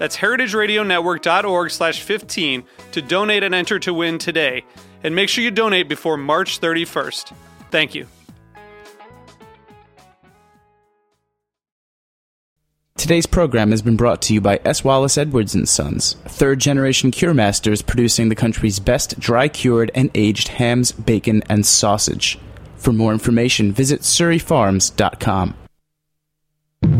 That's heritageradionetwork.org slash 15 to donate and enter to win today. And make sure you donate before March 31st. Thank you. Today's program has been brought to you by S. Wallace Edwards and Sons, third generation cure masters producing the country's best dry cured and aged hams, bacon, and sausage. For more information, visit surryfarms.com.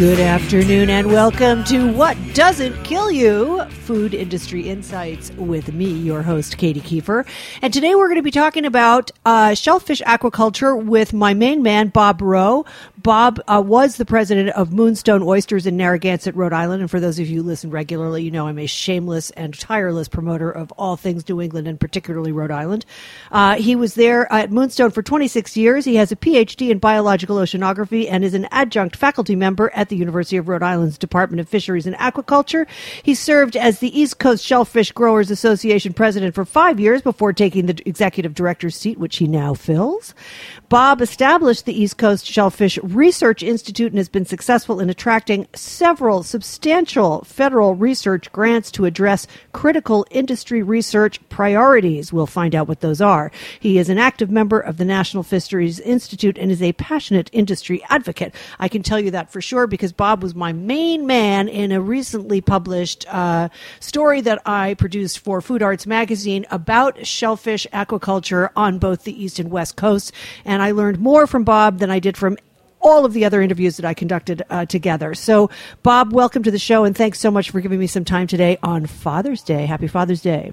Good afternoon and welcome to What Doesn't Kill You Food Industry Insights with me, your host, Katy Keiffer. And today we're going to be talking about uh, shellfish aquaculture with my main man, Bob Rheault. Bob uh, was the president of Moonstone Oysters in Narragansett, Rhode Island. And for those of you who listen regularly, you know I'm a shameless and tireless promoter of all things New England and particularly Rhode Island. Uh, he was there at Moonstone for 26 years. He has a PhD in biological oceanography and is an adjunct faculty member at the University of Rhode Island's Department of Fisheries and Aquaculture. He served as the East Coast Shellfish Growers Association president for five years before taking the executive director's seat, which he now fills. Bob established the East Coast Shellfish Research Institute and has been successful in attracting several substantial federal research grants to address critical industry research priorities. We'll find out what those are. He is an active member of the National Fisheries Institute and is a passionate industry advocate. I can tell you that for sure because Bob was my main man in a recently published uh, story that I produced for Food Arts Magazine about shellfish aquaculture on both the East and West Coasts. And I learned more from Bob than I did from all of the other interviews that I conducted uh, together. So, Bob, welcome to the show, and thanks so much for giving me some time today on Father's Day. Happy Father's Day.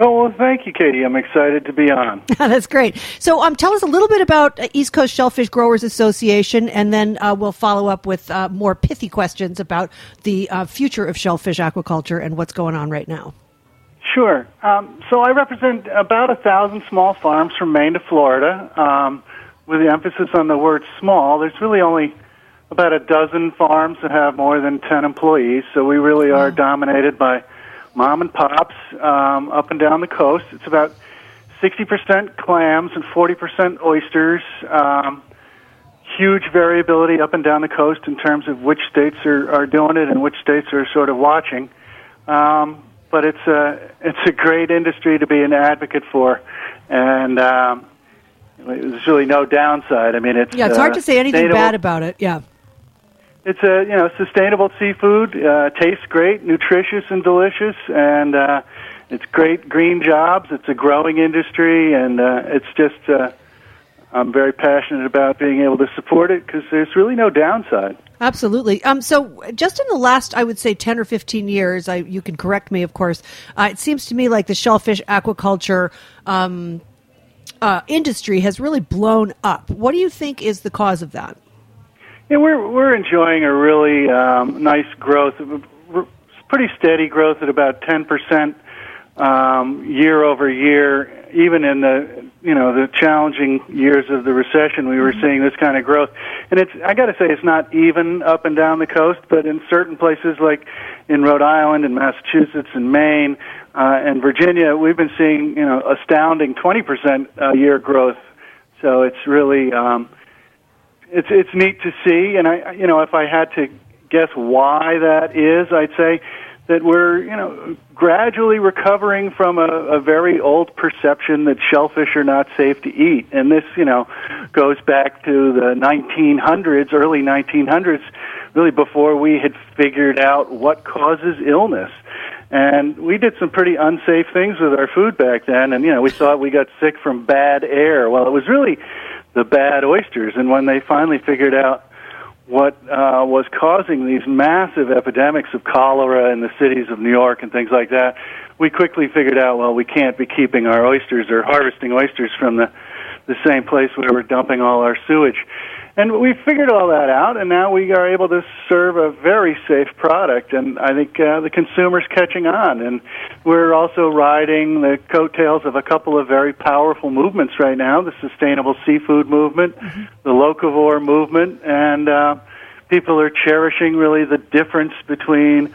Oh, well, thank you, Katy. I'm excited to be on. That's great. So, um, tell us a little bit about uh, East Coast Shellfish Growers Association, and then uh, we'll follow up with uh, more pithy questions about the uh, future of shellfish aquaculture and what's going on right now. Sure. Um, so, I represent about a thousand small farms from Maine to Florida. Um, with the emphasis on the word small, there's really only about a dozen farms that have more than 10 employees, so we really are dominated by mom and pops um, up and down the coast. It's about 60% clams and 40% oysters. Um, huge variability up and down the coast in terms of which states are, are doing it and which states are sort of watching. Um, but it's a it's a great industry to be an advocate for, and um, there's really no downside. I mean, it's Yeah, it's hard uh, to say anything bad about it. Yeah. It's a you know sustainable seafood. Uh, tastes great, nutritious and delicious, and uh, it's great green jobs. It's a growing industry, and uh, it's just uh, I'm very passionate about being able to support it because there's really no downside. Absolutely. Um, so, just in the last, I would say, ten or fifteen years, I, you can correct me, of course. Uh, it seems to me like the shellfish aquaculture um, uh, industry has really blown up. What do you think is the cause of that? Yeah, we're we're enjoying a really um, nice growth, pretty steady growth at about ten percent um, year over year. Even in the you know the challenging years of the recession, we were seeing this kind of growth. And it's I got to say it's not even up and down the coast, but in certain places like in Rhode Island and Massachusetts and Maine uh, and Virginia, we've been seeing you know astounding twenty percent a year growth. So it's really um, it's it's neat to see, and I you know if I had to guess why that is, I'd say that we're you know gradually recovering from a, a very old perception that shellfish are not safe to eat, and this you know goes back to the 1900s, early 1900s, really before we had figured out what causes illness. And we did some pretty unsafe things with our food back then, and you know we thought we got sick from bad air. Well, it was really the bad oysters, and when they finally figured out what uh, was causing these massive epidemics of cholera in the cities of New York and things like that, we quickly figured out, well, we can't be keeping our oysters or harvesting oysters from the the same place where we're dumping all our sewage. And we figured all that out, and now we are able to serve a very safe product. And I think uh, the consumer's catching on. And we're also riding the coattails of a couple of very powerful movements right now the sustainable seafood movement, mm-hmm. the locavore movement, and uh, people are cherishing really the difference between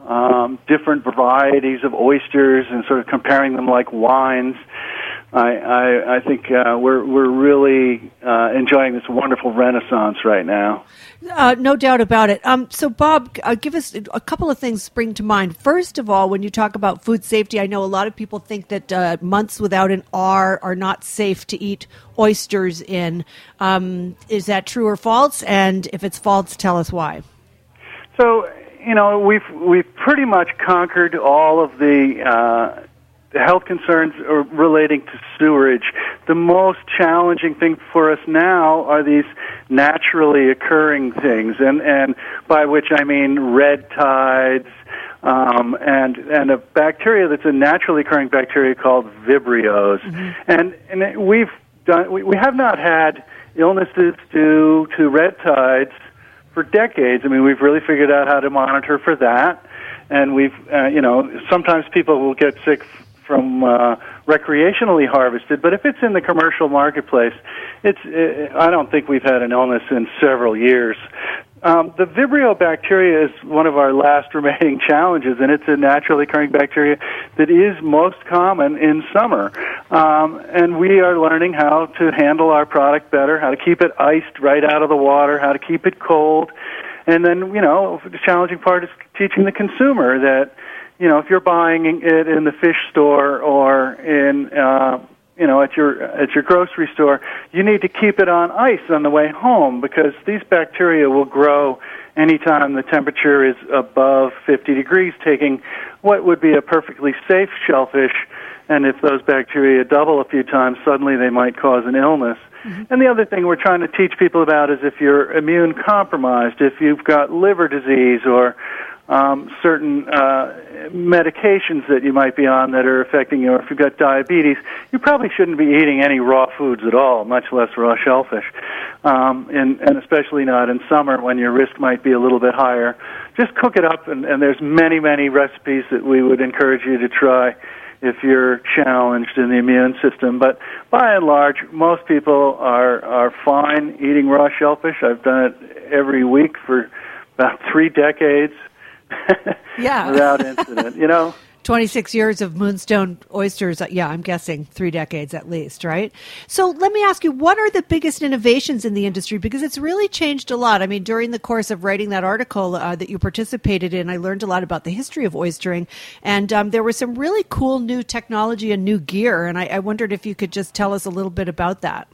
um, different varieties of oysters and sort of comparing them like wines. I, I, I think uh, we're we're really uh, enjoying this wonderful renaissance right now. Uh, no doubt about it. Um, so, Bob, uh, give us a couple of things spring to mind. First of all, when you talk about food safety, I know a lot of people think that uh, months without an R are not safe to eat oysters in. Um, is that true or false? And if it's false, tell us why. So, you know, we've we've pretty much conquered all of the uh, the health concerns relating to sewerage. The most challenging thing for us now are these naturally occurring things, and and by which I mean red tides. Um, and and a bacteria that's a naturally occurring bacteria called Vibrios, mm-hmm. and and we've done we, we have not had illnesses due to red tides for decades. I mean, we've really figured out how to monitor for that, and we've uh, you know sometimes people will get sick from uh, recreationally harvested. But if it's in the commercial marketplace, it's it, I don't think we've had an illness in several years. Um, the Vibrio bacteria is one of our last remaining challenges, and it's a naturally occurring bacteria that is most common in summer. Um, and we are learning how to handle our product better, how to keep it iced right out of the water, how to keep it cold. And then, you know, the challenging part is teaching the consumer that you know, if you're buying it in the fish store or in, uh, you know, at your at your grocery store, you need to keep it on ice on the way home because these bacteria will grow anytime the temperature is above 50 degrees, taking what would be a perfectly safe shellfish. And if those bacteria double a few times, suddenly they might cause an illness. Mm-hmm. And the other thing we're trying to teach people about is if you're immune compromised, if you've got liver disease or um, certain uh, medications that you might be on that are affecting you, or if you've got diabetes, you probably shouldn't be eating any raw foods at all, much less raw shellfish, um, and, and especially not in summer when your risk might be a little bit higher. Just cook it up, and, and there's many, many recipes that we would encourage you to try if you're challenged in the immune system. But by and large, most people are are fine eating raw shellfish. I've done it every week for about three decades yeah. without incident. You know. 26 years of moonstone oysters uh, yeah i'm guessing three decades at least right so let me ask you what are the biggest innovations in the industry because it's really changed a lot i mean during the course of writing that article uh, that you participated in i learned a lot about the history of oystering and um, there was some really cool new technology and new gear and I, I wondered if you could just tell us a little bit about that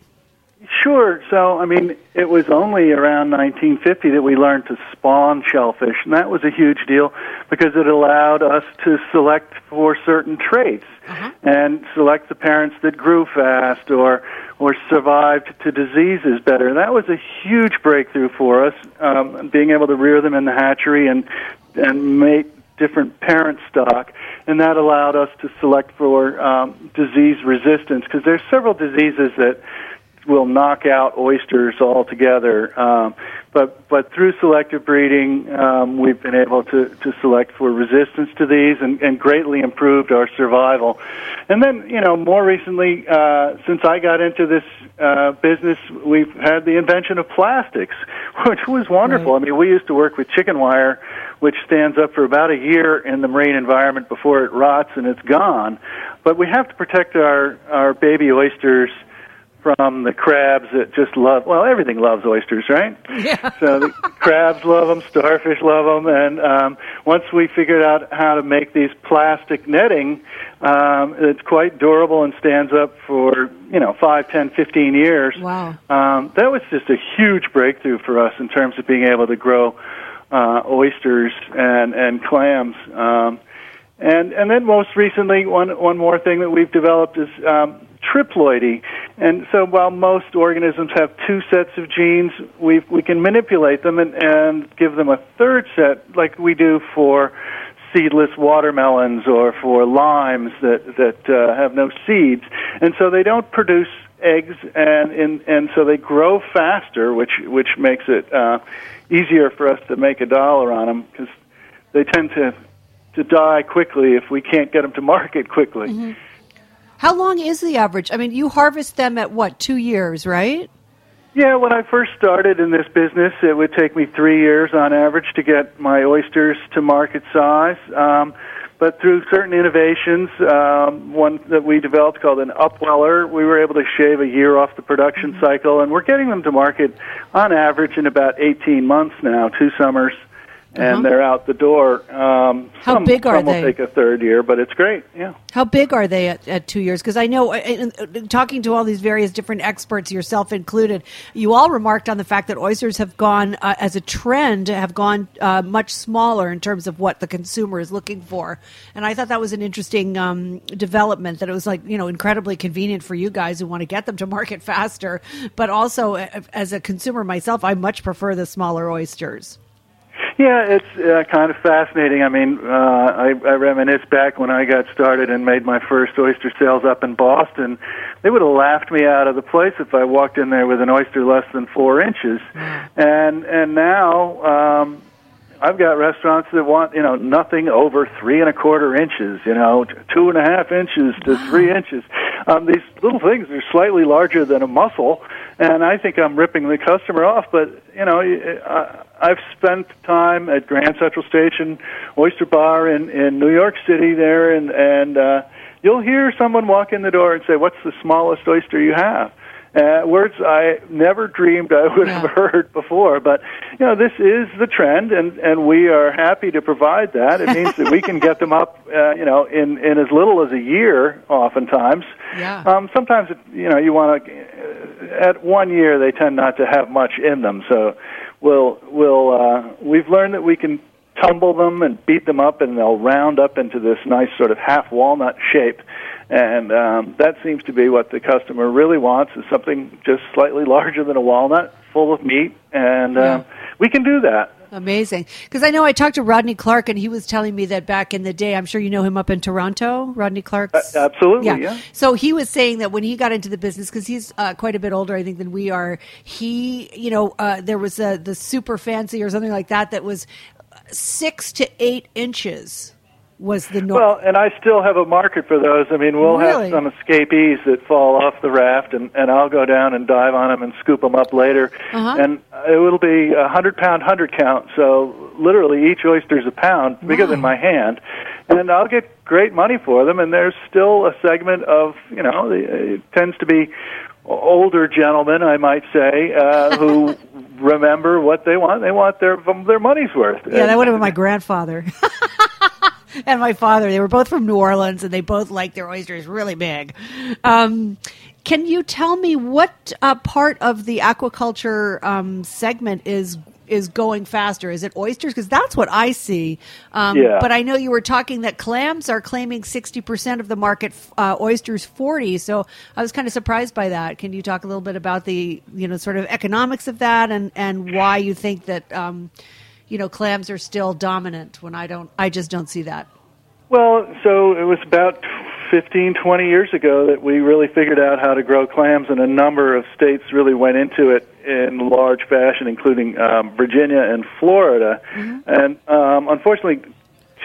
Sure. So, I mean, it was only around 1950 that we learned to spawn shellfish, and that was a huge deal because it allowed us to select for certain traits uh-huh. and select the parents that grew fast or or survived to diseases better. That was a huge breakthrough for us, um, being able to rear them in the hatchery and and mate different parent stock, and that allowed us to select for um, disease resistance because there's several diseases that will knock out oysters altogether. Um, but but through selective breeding, um, we've been able to, to select for resistance to these and, and greatly improved our survival. And then you know more recently, uh, since I got into this uh, business, we've had the invention of plastics, which was wonderful. Right. I mean, we used to work with chicken wire, which stands up for about a year in the marine environment before it rots and it's gone. But we have to protect our our baby oysters from the crabs that just love well everything loves oysters right Yeah. so the crabs love them starfish love them and um, once we figured out how to make these plastic netting um, it's quite durable and stands up for you know five ten fifteen years Wow. um, that was just a huge breakthrough for us in terms of being able to grow uh, oysters and and clams um, and and then most recently, one one more thing that we've developed is um, triploidy. And so while most organisms have two sets of genes, we we can manipulate them and, and give them a third set, like we do for seedless watermelons or for limes that that uh, have no seeds, and so they don't produce eggs, and in, and so they grow faster, which which makes it uh, easier for us to make a dollar on them because they tend to to die quickly if we can't get them to market quickly. How long is the average? I mean, you harvest them at what, two years, right? Yeah, when I first started in this business, it would take me three years on average to get my oysters to market size. Um, but through certain innovations, um, one that we developed called an upweller, we were able to shave a year off the production cycle, and we're getting them to market on average in about 18 months now, two summers, and Uh-huh. they're out the door. Um, How some, big are some they? will take a third year, but it's great. Yeah. How big are they at, at two years? Because I know, uh, in, in talking to all these various different experts, yourself included, you all remarked on the fact that oysters have gone, uh, as a trend, have gone uh, much smaller in terms of what the consumer is looking for. And I thought that was an interesting um, development. That it was like you know incredibly convenient for you guys who want to get them to market faster, but also as a consumer myself, I much prefer the smaller oysters. Yeah, it's uh, kind of fascinating. I mean, uh, I, I reminisce back when I got started and made my first oyster sales up in Boston. They would have laughed me out of the place if I walked in there with an oyster less than four inches. And and now um, I've got restaurants that want you know nothing over three and a quarter inches. You know, two and a half inches to three inches. Um, these little things are slightly larger than a mussel, and I think I'm ripping the customer off. But you know, I, I've spent time at Grand Central Station Oyster Bar in in New York City there, and and uh, you'll hear someone walk in the door and say, "What's the smallest oyster you have?" Uh, words I never dreamed I would have heard before, but you know this is the trend, and and we are happy to provide that. It means that we can get them up, uh, you know, in in as little as a year, oftentimes. Yeah. Um, sometimes it, you know you want to. At one year, they tend not to have much in them, so we'll we'll uh, we've learned that we can tumble them and beat them up, and they'll round up into this nice sort of half walnut shape. And um, that seems to be what the customer really wants is something just slightly larger than a walnut, full of meat, and um, we can do that. Amazing. Because I know I talked to Rodney Clark, and he was telling me that back in the day, I'm sure you know him up in Toronto, Rodney Clark. Uh, absolutely, yeah. So he was saying that when he got into the business, because he's uh, quite a bit older, I think, than we are, he, you know, uh, there was a, the super fancy or something like that that was six to eight inches was the norm. Well, and I still have a market for those. I mean, we'll Really? have some escapees that fall off the raft, and, and I'll go down and dive on them and scoop them up later. Uh-huh. And it will be a hundred pound hundred count. So literally, each oyster's a pound, bigger than my hand, and I'll get great money for them. And there's still a segment of you know, it tends to be older gentlemen, I might say, uh, who remember what they want. They want their their money's worth. yeah, that would have been my grandfather. and my father. They were both from New Orleans, and they both liked their oysters really big. Um, can you tell me what uh, part of the aquaculture um, segment is is going faster? Is it oysters? Because that's what I see. Um, Yeah. But I know you were talking that clams are claiming sixty percent of the market, uh, oysters forty. So I was kind of surprised by that. Can you talk a little bit about the you know sort of economics of that and and why you think that um, you know clams are still dominant when I don't I just don't see that. Well, so it was about 15, 20 years ago that we really figured out how to grow clams, and a number of states really went into it in large fashion, including um, Virginia and Florida. And um, unfortunately,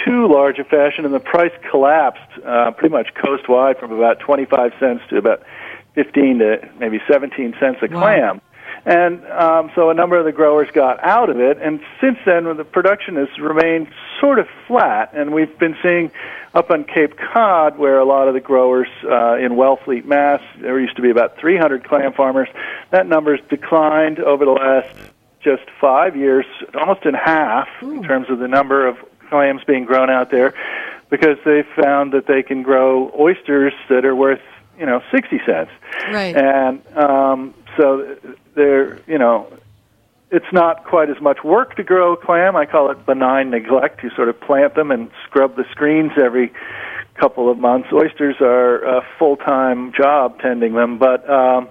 too large a fashion, and the price collapsed uh, pretty much coast-wide from about 25 cents to about 15 to maybe 17 cents a Wow. clam. And um, so a number of the growers got out of it, and since then the production has remained sort of flat. And we've been seeing up on Cape Cod, where a lot of the growers uh, in Wellfleet, Mass, there used to be about 300 clam farmers. That number's declined over the last just five years, almost in half Ooh. in terms of the number of clams being grown out there, because they've found that they can grow oysters that are worth you know sixty cents. Right. And um, so they're you know it's not quite as much work to grow a clam. I call it benign neglect. You sort of plant them and scrub the screens every couple of months. Oysters are a full time job tending them, but um,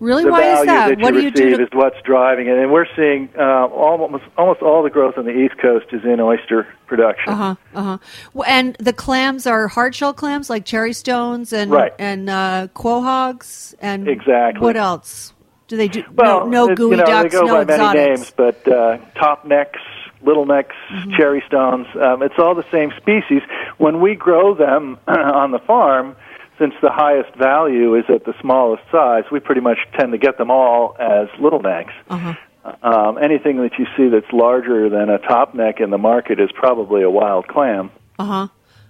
Really? The Why is that? that what you do you receive do? To... is what's driving it, and we're seeing uh, almost almost all the growth on the East Coast is in oyster production. Uh huh. Uh huh. And the clams are hard shell clams like cherry stones and right. and uh, quahogs and exactly. What else do they do? Well, no, no gooey you know, ducks, they go no by exotics. many names, but uh, top necks, little necks, Mm-hmm. cherry stones. Um, it's all the same species. When we grow them on the farm, since the highest value is at the smallest size, we pretty much tend to get them all as little necks. Uh-huh. Um, anything that you see that's larger than a top neck in the market is probably a wild clam. Uh huh.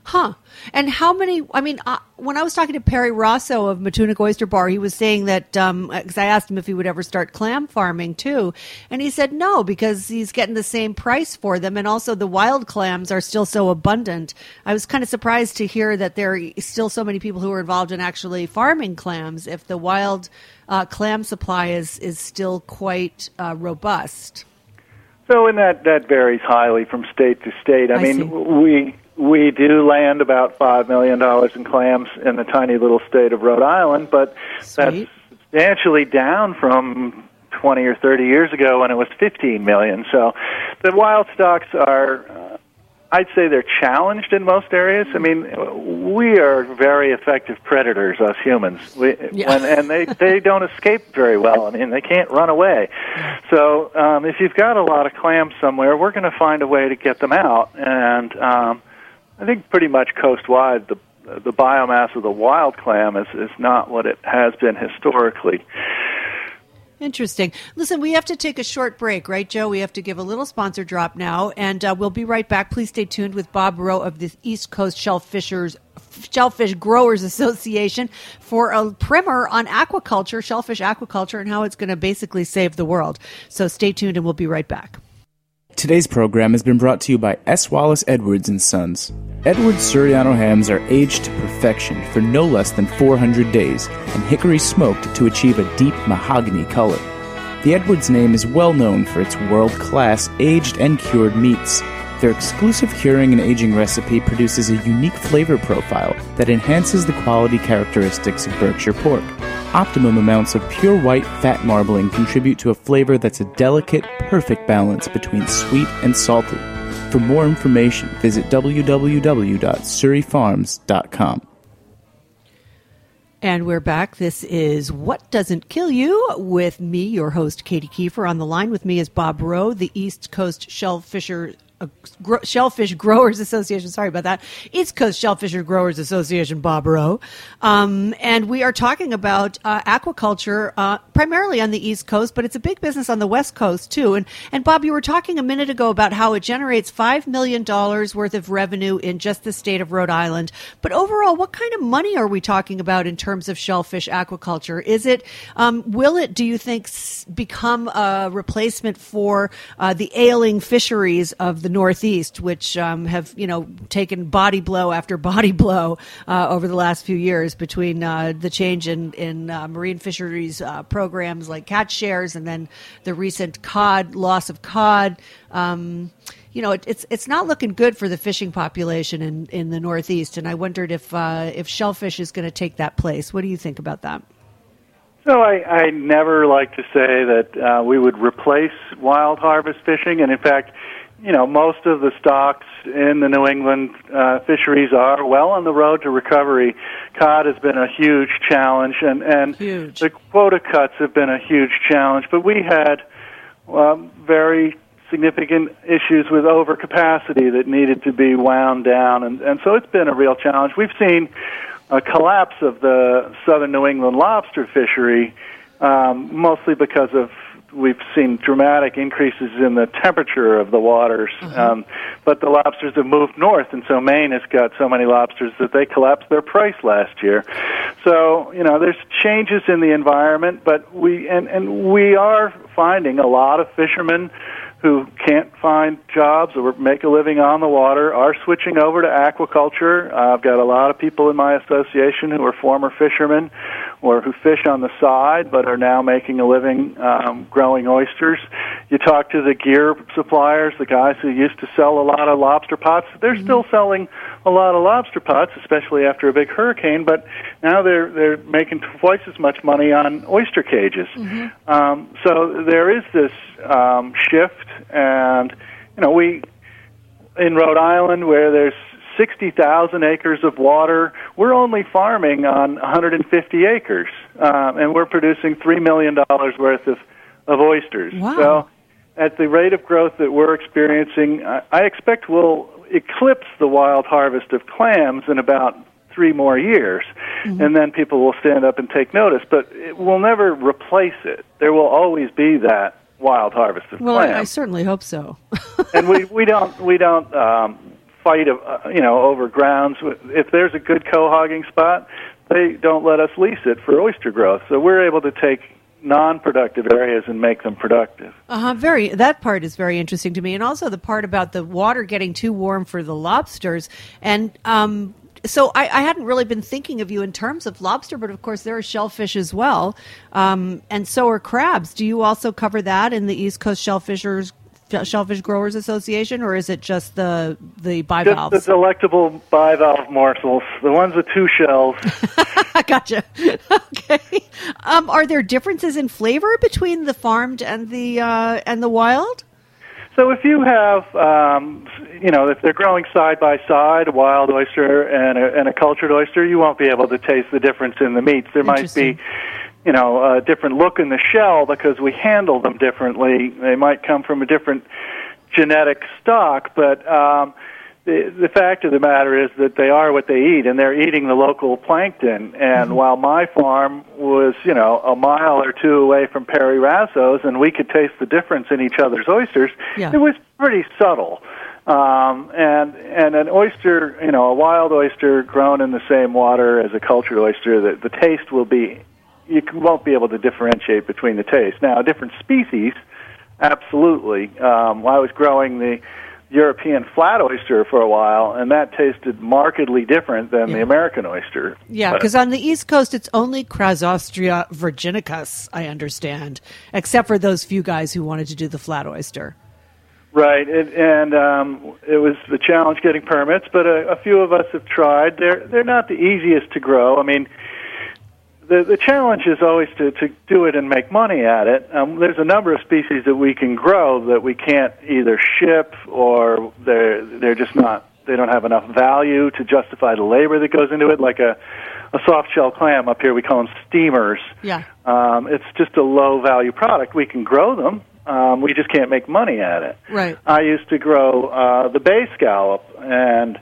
Huh. And how many? I mean, uh, when I was talking to Perry Raso of Matunuck Oyster Bar, he was saying that because um, I asked him if he would ever start clam farming too, and he said no because he's getting the same price for them, and also the wild clams are still so abundant. I was kind of surprised to hear that there are still so many people who are involved in actually farming clams. If the wild uh, clam supply is is still quite uh, robust. So, and that that varies highly from state to state. I, I mean, see. we we do land about five million dollars in clams in the tiny little state of Rhode Island, but that's substantially down from twenty or thirty years ago when it was fifteen million. So, the wild stocks are. Uh, I'd say they're challenged in most areas. I mean, we are very effective predators, us humans, we, Yeah. when, and they they don't escape very well. I mean, they can't run away. So, um, if you've got a lot of clams somewhere, we're going to find a way to get them out. And um, I think pretty much coastwide, the the biomass of the wild clam is is not what it has been historically. Interesting. Listen, we have to take a short break, right, Joe? We have to give a little sponsor drop now, and uh, we'll be right back. Please stay tuned with Bob Rheault of the East Coast Shellfishers. Shellfish Growers Association for a primer on aquaculture, shellfish aquaculture, and how it's going to basically save the world. So stay tuned, and we'll be right back. Today's program has been brought to you by S. Wallace Edwards and Sons. Edwards Surryano hams are aged to perfection for no less than 400 days and hickory smoked to achieve a deep mahogany color. The Edwards name is well known for its world-class aged and cured meats. Their exclusive curing and aging recipe produces a unique flavor profile that enhances the quality characteristics of Berkshire pork. Optimum amounts of pure white fat marbling contribute to a flavor that's a delicate, perfect balance between sweet and salty. For more information, visit www.surryfarms.com. And we're back. This is What Doesn't Kill You with me, your host, Katy Keiffer. On the line with me is Bob Rheault, the East Coast Shellfisher. Uh, Gro- Shellfish Growers Association. Sorry about that. East Coast Shellfisher Growers Association, Bob Rheault. Um, and we are talking about uh, aquaculture uh, primarily on the East Coast, but it's a big business on the West Coast too. And, and Bob, you were talking a minute ago about how it generates $5 million worth of revenue in just the state of Rhode Island. But overall, what kind of money are we talking about in terms of shellfish aquaculture? Is it, um, will it, do you think, s- become a replacement for uh, the ailing fisheries of the Northeast, which um, have, you know, taken body blow after body blow uh, over the last few years between uh, the change in, in uh, marine fisheries uh, programs like catch shares and then the recent cod, loss of cod. Um, you know, it, it's it's not looking good for the fishing population in, in the Northeast, and I wondered if uh, if shellfish is going to take that place. What do you think about that? So I, I never like to say that uh, we would replace wild harvest fishing, and in fact, you know, most of the stocks in the New England uh, fisheries are well on the road to recovery. Cod has been a huge challenge, and and Huge. the quota cuts have been a huge challenge. But we had um, very significant issues with overcapacity that needed to be wound down, and and so it's been a real challenge. We've seen a collapse of the southern New England lobster fishery um, mostly because of we've seen dramatic increases in the temperature of the waters. Um, but the lobsters have moved north, and so Maine has got so many lobsters that they collapsed their price last year. So you know, there's changes in the environment, but we and and we are finding a lot of fishermen who can't find jobs or make a living on the water are switching over to aquaculture. I've got a lot of people in my association who are former fishermen or who fish on the side but are now making a living um, growing oysters. You talk to the gear suppliers, the guys who used to sell a lot of lobster pots, they're mm-hmm. still selling a lot of lobster pots, especially after a big hurricane, but now they're they're making twice as much money on oyster cages. Mm-hmm. Um, so there is this um, shift, and you know we in Rhode Island where there's 60,000 acres of water. We're only farming on 150 acres, um, and we're producing $3 million worth of, of oysters. Wow. So, at the rate of growth that we're experiencing, I, I expect we'll eclipse the wild harvest of clams in about three more years, mm-hmm. and then people will stand up and take notice. But it will never replace it. There will always be that wild harvest of well, clams. I, I certainly hope so. and we we don't we don't um, fight uh, you know over grounds. If there's a good quahogging spot, they don't let us lease it for oyster growth. So we're able to take non-productive areas and make them productive. Uh-huh. Very. That part is very interesting to me, and also the part about the water getting too warm for the lobsters. And um, so I, I, hadn't really been thinking of you in terms of lobster, but of course there are shellfish as well, um, and so are crabs. Do you also cover that in the East Coast Shellfishers Shellfish Growers Association, or is it just the the bivalves? Just the delectable bivalve morsels, the ones with two shells. gotcha. okay. Um, are there differences in flavor between the farmed and the uh, and the wild? So if you have, um, you know, if they're growing side by side, a wild oyster and a, and a cultured oyster, you won't be able to taste the difference in the meats. There might be you know a different look in the shell because we handle them differently. They might come from a different genetic stock, but um, the the fact of the matter is that they are what they eat, and they're eating the local plankton. And mm-hmm. while my farm was you know a mile or two away from Perry Raso's, and we could taste the difference in each other's oysters, yeah. it was pretty subtle. Um, and and an oyster, you know, a wild oyster grown in the same water as a cultured oyster, the, the taste will be you won't be able to differentiate between the taste. Now, different species, absolutely. Um, I was growing the European flat oyster for a while, and that tasted markedly different than yeah. the American oyster. Yeah, because on the East Coast, it's only Crassostrea virginicus, I understand, except for those few guys who wanted to do the flat oyster. Right, it, and um, it was the challenge getting permits, but a, a few of us have tried. They're they're not the easiest to grow. I mean, the the challenge is always to to do it and make money at it. Um, there's a number of species that we can grow that we can't either ship or they're they're just not they don't have enough value to justify the labor that goes into it. Like a a soft shell clam up here, we call them steamers. Yeah, um, it's just a low value product. We can grow them. Um, we just can't make money at it. Right. I used to grow uh, the bay scallop and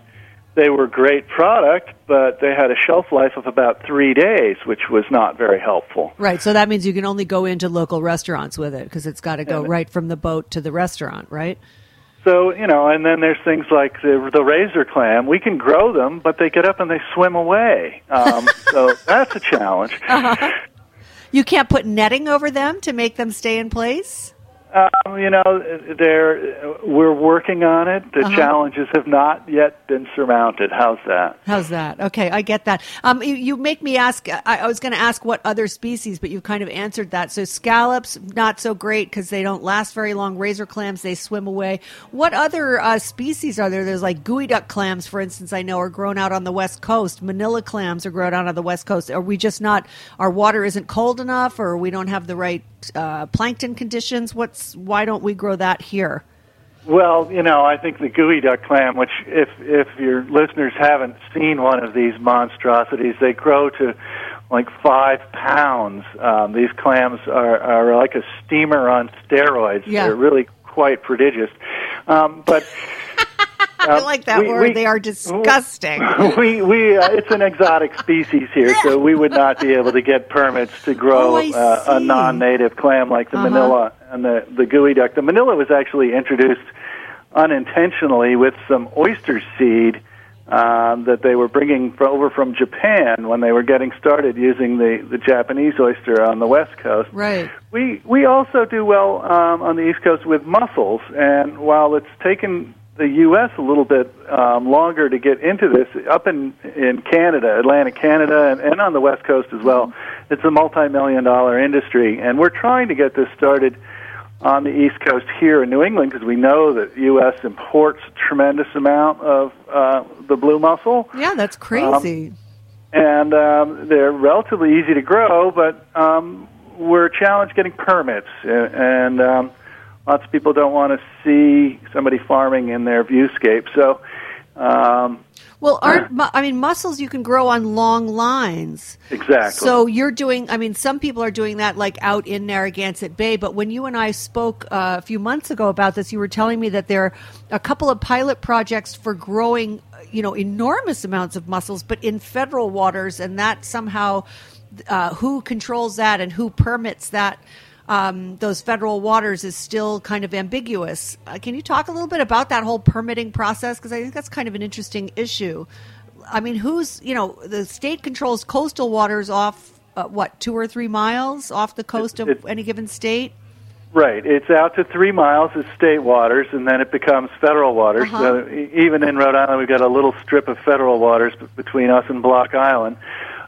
they were great product, but they had a shelf life of about three days, which was not very helpful. Right. So that means you can only go into local restaurants with it because it's got to go and, right from the boat to the restaurant, right? So you know, and then there's things like the, the razor clam. We can grow them, but they get up and they swim away. Um, so that's a challenge. Uh-huh. You can't put netting over them to make them stay in place. Um, you know, there we're working on it. The uh-huh. challenges have not yet been surmounted. How's that? How's that? Okay, I get that. Um, you, you, make me ask. I, I was going to ask what other species, but you've kind of answered that. So scallops, not so great because they don't last very long. Razor clams, they swim away. What other uh, species are there? There's like geoduck clams, for instance. I know are grown out on the west coast. Manila clams are grown out on the west coast. Are we just not? Our water isn't cold enough, or we don't have the right uh, plankton conditions? What's why don't we grow that here? Well, you know, I think the geoduck clam, which if if your listeners haven't seen one of these monstrosities, they grow to like five pounds. Um, these clams are, are like a steamer on steroids. Yeah. They're really quite prodigious. Um, but I like that we- word. we- they are disgusting. we we uh, it's an exotic species here, so we would not be able to get permits to grow Oh, uh, a non-native clam like the Uh-huh. manila and the the geoduck. The manila was actually introduced unintentionally with some oyster seed um, that they were bringing over from Japan when they were getting started using the the Japanese oyster on the west coast. right. We we also do well um, on the East Coast with mussels, and while it's taken the U.S. a little bit um, longer to get into this, up in in Canada, Atlantic Canada, and, and on the West Coast as well, it's a multi-million dollar industry, and we're trying to get this started on the East Coast here in New England because we know that U.S. imports a tremendous amount of uh, the blue mussel Yeah, that's crazy. and um, they're relatively easy to grow, but um, we're challenged getting permits, uh, and um, lots of people don't want to see somebody farming in their viewscape. So, um, well, aren't mu- I mean mussels you can grow on long lines. exactly. So you're doing. I mean, some people are doing that, like out in Narragansett Bay. But when you and I spoke uh, a few months ago about this, you were telling me that there are a couple of pilot projects for growing, you know, enormous amounts of mussels, but in federal waters, and that somehow, uh, who controls that and who permits that? Um, those federal waters is still kind of ambiguous. Uh, can you talk a little bit about that whole permitting process? Because I think that's kind of an interesting issue. I mean, who's you know the state controls coastal waters off uh, what two or three miles off the coast of It- any given state. Right. It's out to three miles is state waters, and then it becomes federal waters. Uh-huh. So even in Rhode Island, we've got a little strip of federal waters between us and Block Island.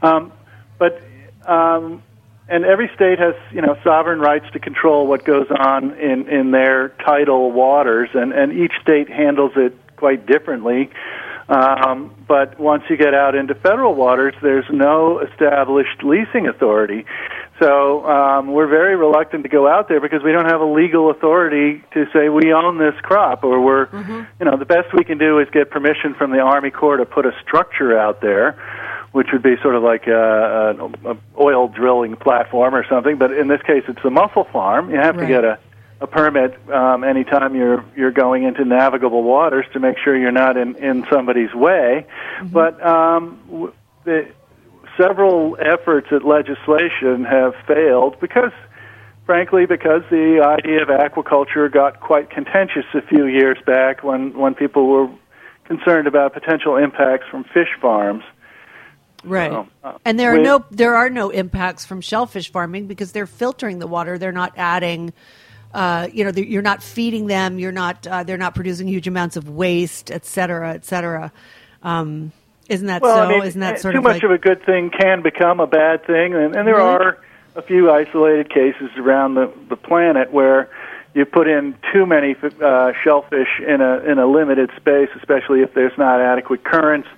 Um, but um, and every state has you know sovereign rights to control what goes on in in their tidal waters, and and each state handles it quite differently. Um, but once you get out into federal waters, there's no established leasing authority. So um, we're very reluctant to go out there because we don't have a legal authority to say we own this crop, or we're, you know, the best we can do is get permission from the Army Corps to put a structure out there, which would be sort of like a, a, a oil drilling platform or something. But in this case, it's a mussel farm. You have Right. to get a a permit um, anytime you're you're going into navigable waters to make sure you're not in in somebody's way. But um, w- the, several efforts at legislation have failed because, frankly, because the idea of aquaculture got quite contentious a few years back when when people were concerned about potential impacts from fish farms. Right. So, uh, and there are we- no there are no impacts from shellfish farming because they're filtering the water. They're not adding. Uh, you know, you're not feeding them. You're not. Uh, they're not producing huge amounts of waste, et cetera, et cetera. Um, isn't that well, so? I mean, isn't that eh, sort too of much like of a good thing can become a bad thing, and, and there Really? are a few isolated cases around the, the planet where you put in too many uh, shellfish in a in a limited space, especially if there's not adequate currents,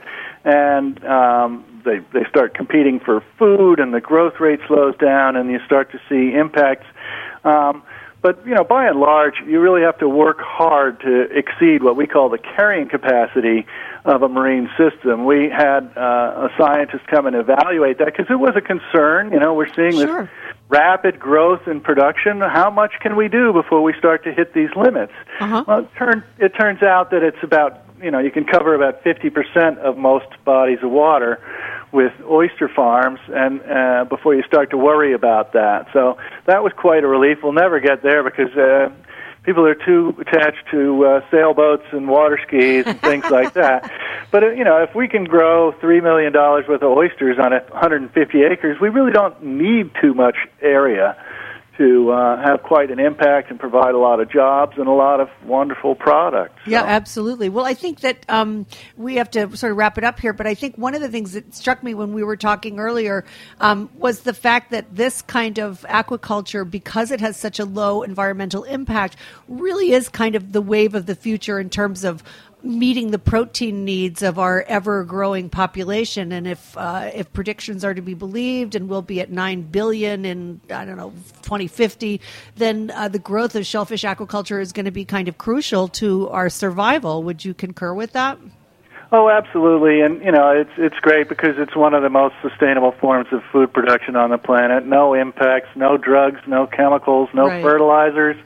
and um, they they start competing for food, and the growth rate slows down, and you start to see impacts. Um, but you know, by and large, you really have to work hard to exceed what we call the carrying capacity of a marine system. We had uh, a scientist come and evaluate that because it was a concern. You know, we're seeing Sure. this rapid growth in production. How much can we do before we start to hit these limits? Uh-huh. Well, it, turn, it turns out that it's about you know you can cover about 50% of most bodies of water with oyster farms and uh, before you start to worry about that. So that was quite a relief. We'll never get there because uh, people are too attached to uh, sailboats and water skis and things like that. But uh, you know, if we can grow three million dollars worth of oysters on 150 acres, we really don't need too much area to uh, have quite an impact and provide a lot of jobs and a lot of wonderful products. Yeah, absolutely. Well, I think that um, we have to sort of wrap it up here, but I think one of the things that struck me when we were talking earlier um, was the fact that this kind of aquaculture, because it has such a low environmental impact, really is kind of the wave of the future in terms of meeting the protein needs of our ever growing population and if uh, if predictions are to be believed and we'll be at 9 billion in I don't know 2050 then uh, the growth of shellfish aquaculture is going to be kind of crucial to our survival would you concur with that Oh, absolutely, and you know it's it's great because it's one of the most sustainable forms of food production on the planet. No impacts, no drugs, no chemicals, no Right. fertilizers,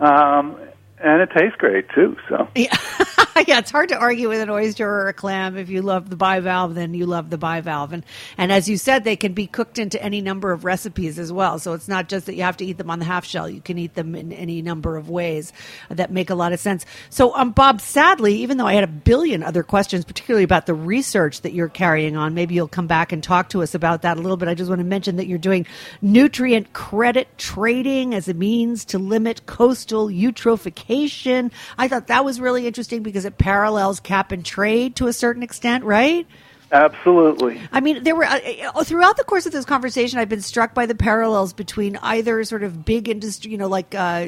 um, and it tastes great too. So yeah yeah, it's hard to argue with an oyster or a clam. If you love the bivalve, then you love the bivalve. And and as you said, they can be cooked into any number of recipes as well. So it's not just that you have to eat them on the half shell. You can eat them in any number of ways that make a lot of sense. So, um, Bob, sadly, even though I had a billion other questions, particularly about the research that you're carrying on, maybe you'll come back and talk to us about that a little bit. I just want to mention that you're doing nutrient credit trading as a means to limit coastal eutrophication. I thought that was really interesting because it parallels cap and trade to a certain extent, right? Absolutely. I mean, there were uh, uh, throughout the course of this conversation, I've been struck by the parallels between either sort of big industry, you know, like uh,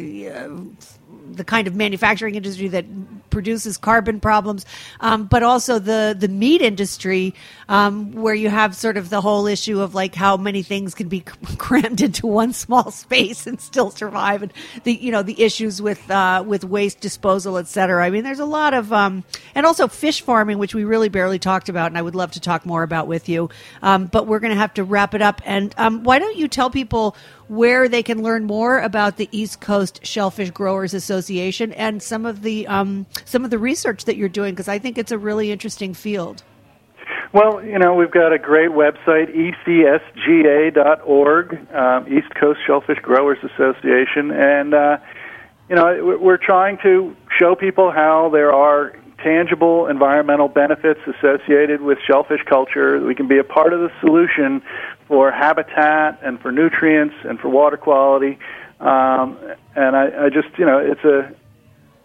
the kind of manufacturing industry that produces carbon problems, um, but also the the meat industry, um, where you have sort of the whole issue of like how many things can be crammed into one small space and still survive, and the you know the issues with uh, with waste disposal, et cetera. I mean, there's a lot of um, and also fish farming, which we really barely talked about, and I would love to talk more about with you. Um, but we're going to have to wrap it up. And um, why don't you tell people where they can learn more about the East Coast Shellfish Growers Association and some of the um, some of the research that you're doing because I think it's a really interesting field. Well, you know, we've got a great website, ecsga.org, um, East Coast Shellfish Growers Association, and uh, you know, we're trying to show people how there are tangible environmental benefits associated with shellfish culture. We can be a part of the solution for habitat and for nutrients and for water quality. Um, and I, I just, you know, it's a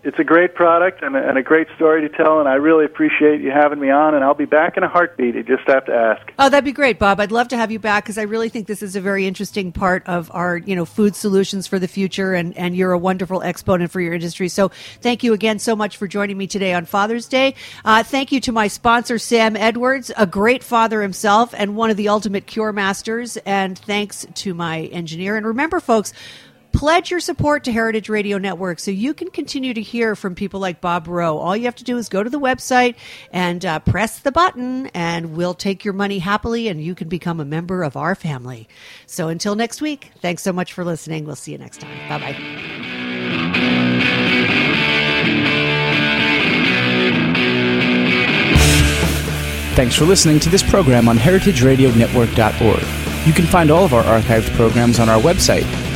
it's a great product and a, and a, great story to tell, and I really appreciate you having me on. And I'll be back in a heartbeat. You just have to ask. Oh, that'd be great, Bob. I'd love to have you back because I really think this is a very interesting part of our, you know, food solutions for the future, and and you're a wonderful exponent for your industry. So thank you again so much for joining me today on Father's Day. Uh, thank you to my sponsor Sam Edwards, a great father himself and one of the ultimate cure masters. And thanks to my engineer. And remember, folks Pledge your support to Heritage Radio Network so you can continue to hear from people like Bob Rheault. All you have to do is go to the website and uh, press the button, and we'll take your money happily, and you can become a member of our family. So until next week, thanks so much for listening. We'll see you next time. Bye bye. Thanks for listening to this program on heritageradionetwork.org. You can find all of our archived programs on our website